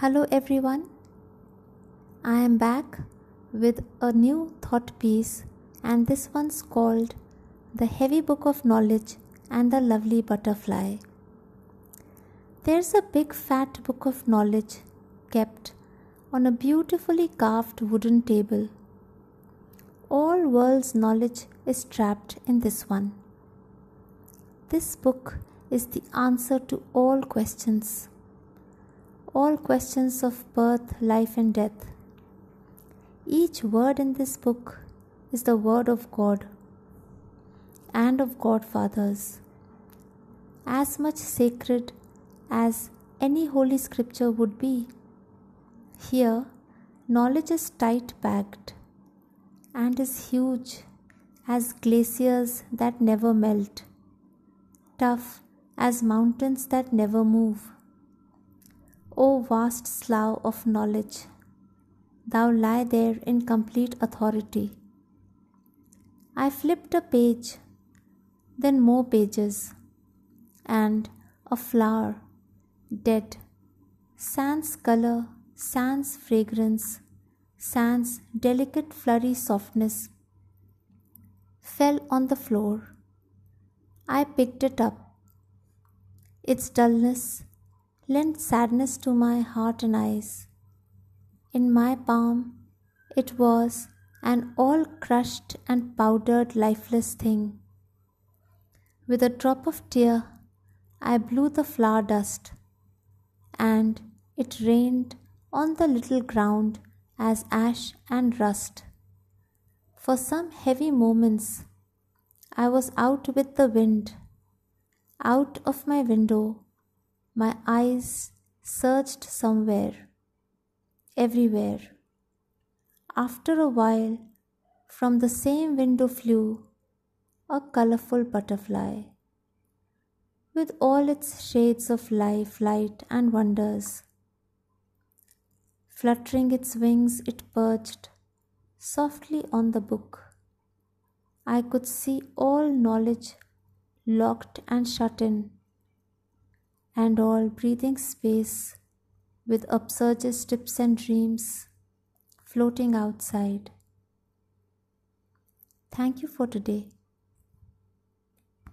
Hello everyone. I am back with a new thought piece, and this one's called The Heavy Book of Knowledge and the Lovely Butterfly. There's a big fat book of knowledge kept on a beautifully carved wooden table. All world's knowledge is trapped in this one. This book is the answer to all questions. All questions of birth, life, and death. Each word in this book is the word of God and of Godfathers, as much sacred as any holy scripture would be. Here, knowledge is tight packed and is huge as glaciers that never melt tough as mountains that never move. O vast slough of knowledge, thou lie there in complete authority. I flipped a page, then more pages, and a flower, dead, sans color, sans fragrance, sans delicate flurry softness, fell on the floor I picked it up. Its dullness lent sadness to my heart and eyes. In my palm, it was an all crushed and powdered lifeless thing. With a drop of tear, I blew the flower dust, and it rained on the little ground as ash and rust. For some heavy moments, I was out with the wind. Out of my window, my eyes searched somewhere, everywhere. After a while, from the same window flew a colorful butterfly with all its shades of life, light, and wonders. Fluttering its wings, it perched softly on the book. I could see all knowledge locked and shut in, and all breathing space with upsurges, tips, and dreams floating outside. Thank you for today.